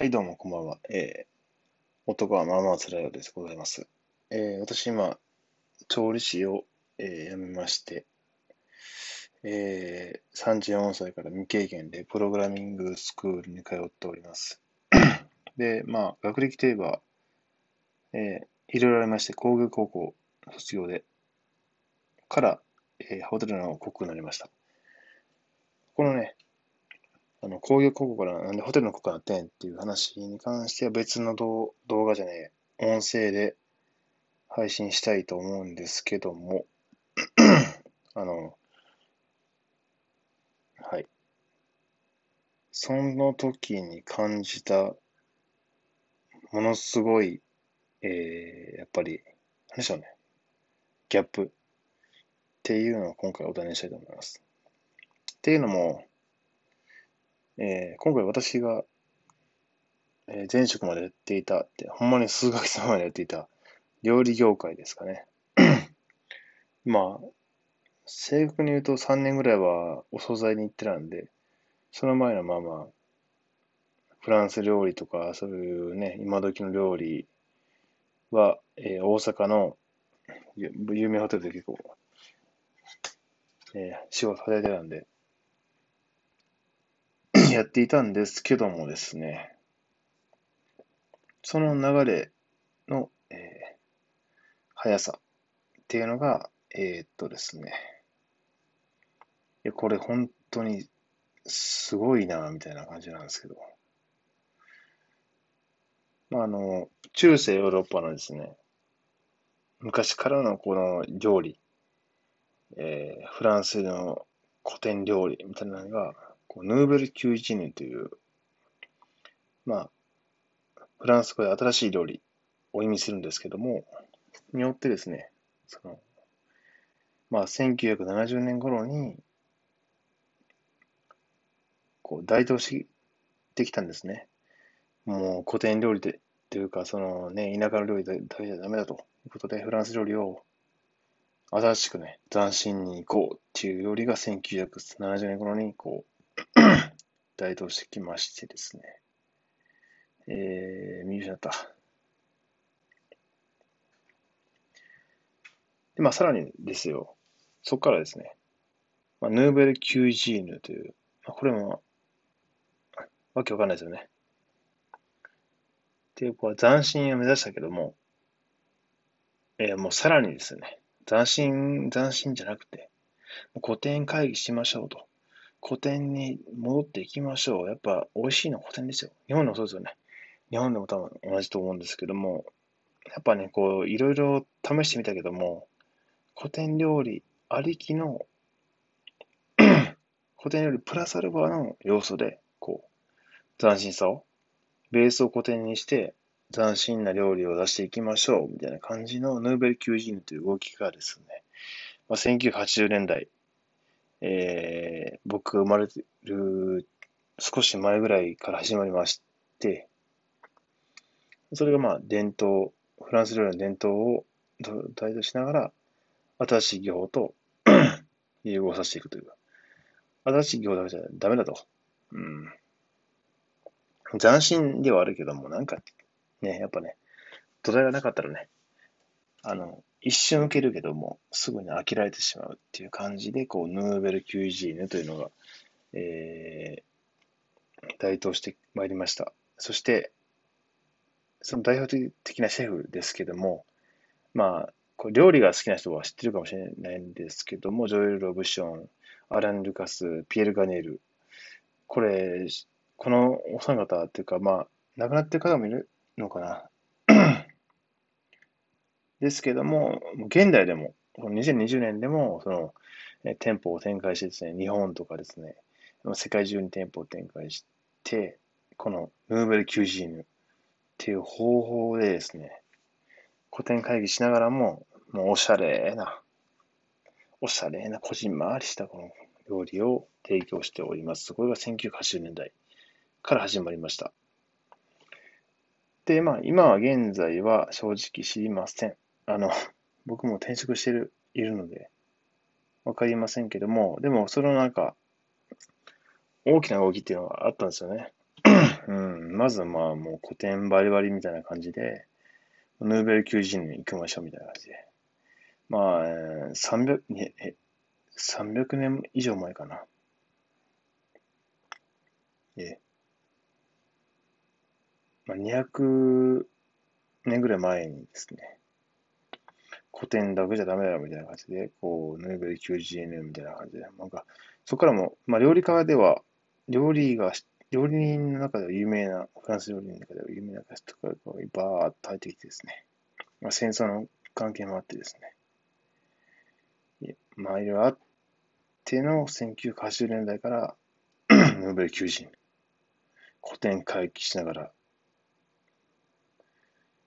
はい、どうも、こんばんは。えー、男はまあまあ辛いようです。ございます。えー、私、今、調理師を、えー、辞めまして、えー、34歳から未経験でプログラミングスクールに通っております。で、まあ、学歴といえば、えー、いろいろありまして、工業高校卒業で、から、えー、ホテルのコックになりました。このね、あの、工業高校からなんでホテルのコックになってんっていう話に関しては別の動画じゃねえ、音声で配信したいと思うんですけども、あの、はい。その時に感じた、ものすごい、えー、やっぱり、何でしょうね。ギャップっていうのを今回お題にしたいと思います。っていうのも、えー、今回私が、えー、前職までやっていたって、ほんまに数ヶ月前までやっていた料理業界ですかね。まあ、正確に言うと3年ぐらいはお惣菜に行ってたんで、その前のまあまあ、フランス料理とか、そういうね、今時の料理は、えー、大阪の有名ホテルで結構、えー、仕事されてたんで、やっていたんですけどもですね、その流れの、えー、速さっていうのが、えー、っとですね、いや、これ本当にすごいな、みたいな感じなんですけど、まあ、あの、中世ヨーロッパのですね、昔からのこの料理、えー、フランスの古典料理みたいなのが、こうヌーベル91年という、まあ、フランス語で新しい料理を意味するんですけども、によってですね、その、まあ、1970年頃に、こう、台頭してきたんですね。もう古典料理で、というか、そのね、田舎の料理だけじゃダメだということで、フランス料理を新しくね、斬新に行こうっていう料理が1970年頃に、こう、大道してきましてですね。えー、見失った。で、まあ、さらにですよ、そこからですね、まあ、ヌーベル・キュージーヌという、まあ、これも、わけわかんないですよね。っていう、こう、斬新を目指したけども、えー、もうさらにですね、斬新、斬新じゃなくて、古典会議しましょうと。古典に戻っていきましょう。やっぱ美味しいのは古典ですよ。日本でもそうですよね。日本でも多分同じと思うんですけども、やっぱね、こう、いろいろ試してみたけども、古典料理ありきの 古典料理プラスアルファの要素で、こう、斬新さを、ベースを古典にして、斬新な料理を出していきましょう、みたいな感じのヌーベル・キュージーヌという動きがですね、まあ、1980年代、えー、僕が生まれる少し前ぐらいから始まりまして、それがまあ伝統、フランス料理の伝統を代表しながら、新しい技法と 融合させていくというか、新しい技法だけじゃダメだと。うん。斬新ではあるけども、なんか、ね、やっぱね、土台がなかったらね、あの、一瞬受けるけども、すぐに飽きられてしまうっていう感じで、こう、ヌーベル QG ヌというのが、えー、台頭してまいりました。そして、その代表的なシェフですけども、まあ、こう料理が好きな人は知ってるかもしれないんですけども、ジョエル・ロブション、アラン・ルカス、ピエール・ガネール、これ、このお三方っていうか、まあ、亡くなってる方もいるのかな。ですけども、現代でも、この2020年でも、その、店舗を展開してですね、日本とかですね、世界中に店舗を展開して、このヌーベル・キュージーヌっていう方法でですね、古典会議しながらも、もうおしゃれな、おしゃれなこじんまりしたこの料理を提供しております。これが1980年代から始まりました。で、まあ、今は現在は正直知りません。あの、僕も転職してる、いるので、わかりませんけども、でも、そのなんか、大きな動きっていうのがあったんですよね。うん、まずまあもう古典バリバリみたいな感じで、ヌーベル90年行きましょうみたいな感じで。まあ、300、え、300年以上前かな。え、まあ、200年ぐらい前にですね、古典だけじゃダメだろみたいな感じで、こう、ヌーベル 90N みたいな感じで、なんか、そこからも、まあ、料理家では、料理が、料理人の中では有名な、フランス料理人の中では有名な人がバーッと入ってきてですね、まあ、戦争の関係もあってですね、まあ、いろいろあっての1980年代からヌーベル90古典回帰しながら、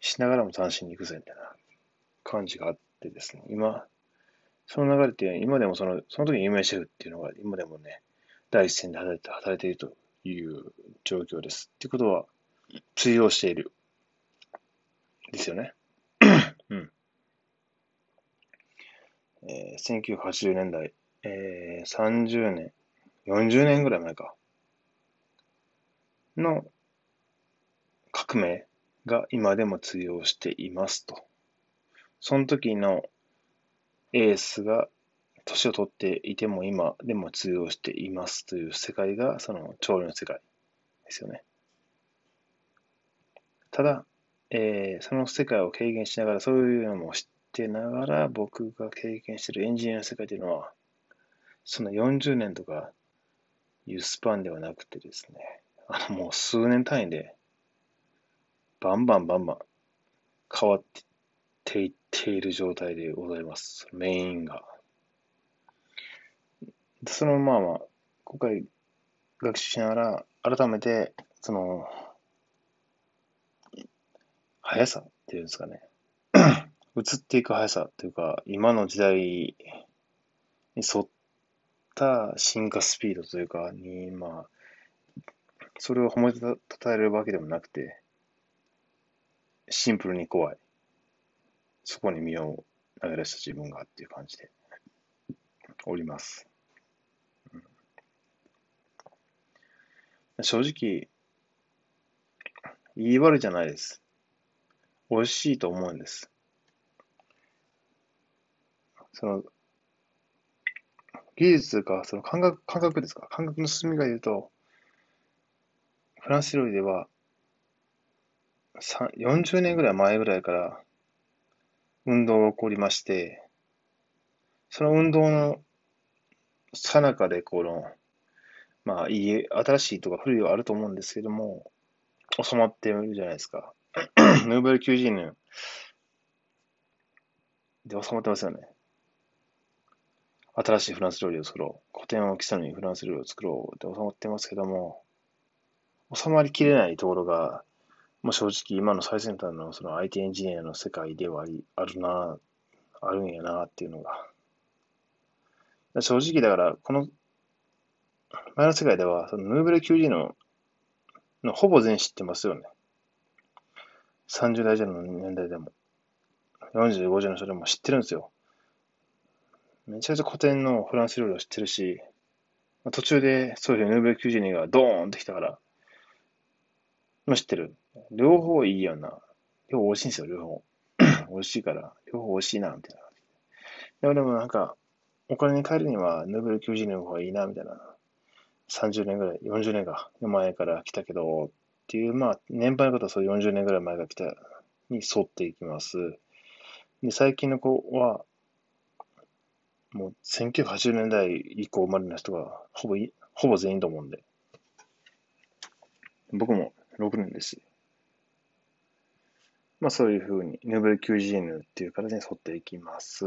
しながらも単身に行くぜみたいな。感じがあってですね、今、その流れって今でもその、その時に有名シェフっていうのが今でもね、第一線で働いて働いているという状況です。っていうことは、通用している。ですよね。うん。えー、1980年代、えー、30年、40年ぐらい前か。の革命が今でも通用していますと。その時のエースが年を取っていても今でも通用していますという世界がその調理の世界ですよね。ただ、えー、その世界を経験しながら、そういうのも知ってながら、僕が経験しているエンジニアの世界というのは、その40年とかいうスパンではなくてですね、あのもう数年単位で、バンバンバンバン変わっていってている状態でございます。メインが。そのまあまあ、今回学習しながら、改めて、その、速さっていうんですかね。移っていく速さというか、今の時代に沿った進化スピードというか、に、まあ、それを褒めたたえるわけでもなくて、シンプルに怖い。そこに身を投げ出した自分がっていう感じでおります。うん、正直、言い悪いじゃないです。美味しいと思うんです。その、技術というか、その感覚、感覚ですか？感覚の進みが言うと、フランス料理では、40年ぐらい前ぐらいから運動が起こりまして、その運動のさなかで、この、まあ、いい、新しいとか古いはあると思うんですけども、収まっているじゃないですか。ヌーベル90年で収まってますよね。新しいフランス料理を作ろう。古典を基礎にフランス料理を作ろうって収まってますけども、収まりきれないところが、もう正直今の最先端のその IT エンジニアの世界ではあるな、あるんやなっていうのが。正直だから、この前の世界では、そのヌーベル90ののほぼ全知ってますよね。30代以上の年代でも、40、50の人でも知ってるんですよ。めちゃくちゃ古典のフランス料理を知ってるし、途中でそういうヌーベル92がドーンってきたから、知ってる。両方いいよな。両方美味しいんですよ、両方。美味しいから、両方美味しいな、みたいな。でもでもなんか、お金に換えるにはヌーベル92の方がいいな、みたいな。30年ぐらい、40年が前から来たけど、っていう、まあ、年配の方はそう40年ぐらい前が来たに沿っていきます。で、最近の子は、もう1980年代以降生まれの人がほぼいほぼ全員と思うんで。僕も6年ですまあそういうふうに、ヌーベル QGN っていう形に沿っていきます。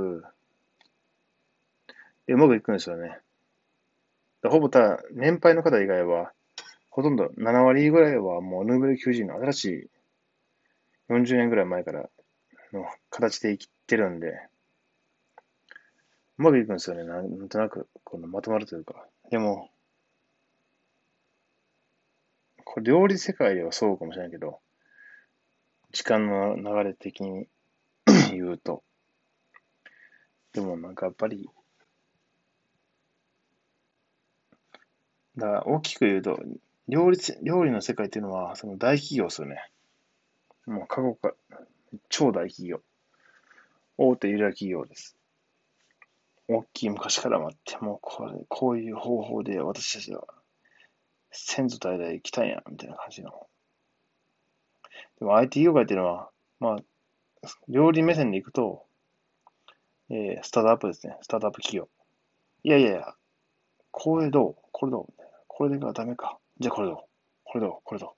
で、うまくいくんですよね。ほぼた、年配の方以外は、ほとんど7割ぐらいはもうヌーベル90の新しい40年ぐらい前からの形で生きてるんで、うまくいくんですよね。なんとなく、このまとまるというか。でも、これ料理世界ではそうかもしれないけど、時間の流れ的に 言うと、でもなんかやっぱり、だ大きく言うと、料理料理の世界っていうのは、その大企業ですよね。もう過去か、超大企業。大手ユダヤ企業です。大きい昔から待って、もうこれ、こういう方法で私たちは先祖代々来たんや、みたいな感じの。でも IT 業界っていうのは、まあ、料理目線でいくと、えー、スタートアップですね。スタートアップ企業。いやいやいや、これどう？これどう？これでがダメか。じゃあこれどう？これどう？これどう？っ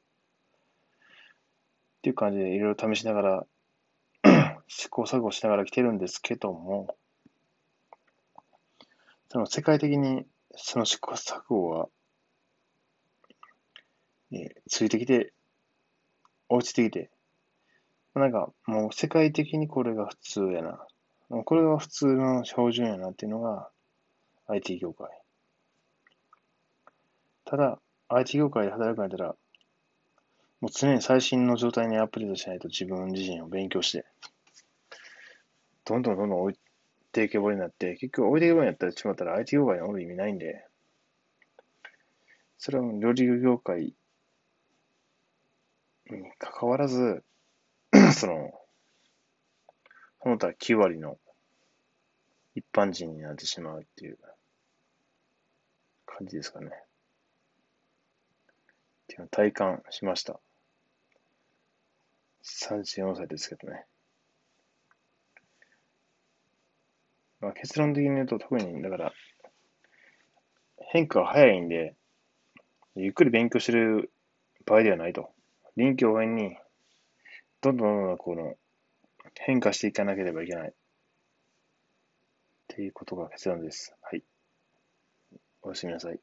ていう感じでいろいろ試しながら 試行錯誤しながら来てるんですけども、その世界的にその試行錯誤は、え、ついてきて、落ちてきて、なんかもう世界的にこれが普通やな。これが普通の標準やなっていうのが IT 業界。ただ、IT 業界で働くんやったら、もう常に最新の状態にアップデートしないと自分自身を勉強して、どんどんどんどん置いていけぼりになって、結局置いていけぼりになったらしまったら IT 業界におる意味ないんで、それはもう料理業界に関わらず、その、その他9割の一般人になってしまうっていう感じですかね。っていうのを体感しました。34歳ですけどね。まあ、結論的に言うと、特に、だから、変化が早いんで、ゆっくり勉強してる場合ではないと。臨機応変に、どんどんどんどんこの、変化していかなければいけない。っていうことが結論です。はい。おやすみなさい。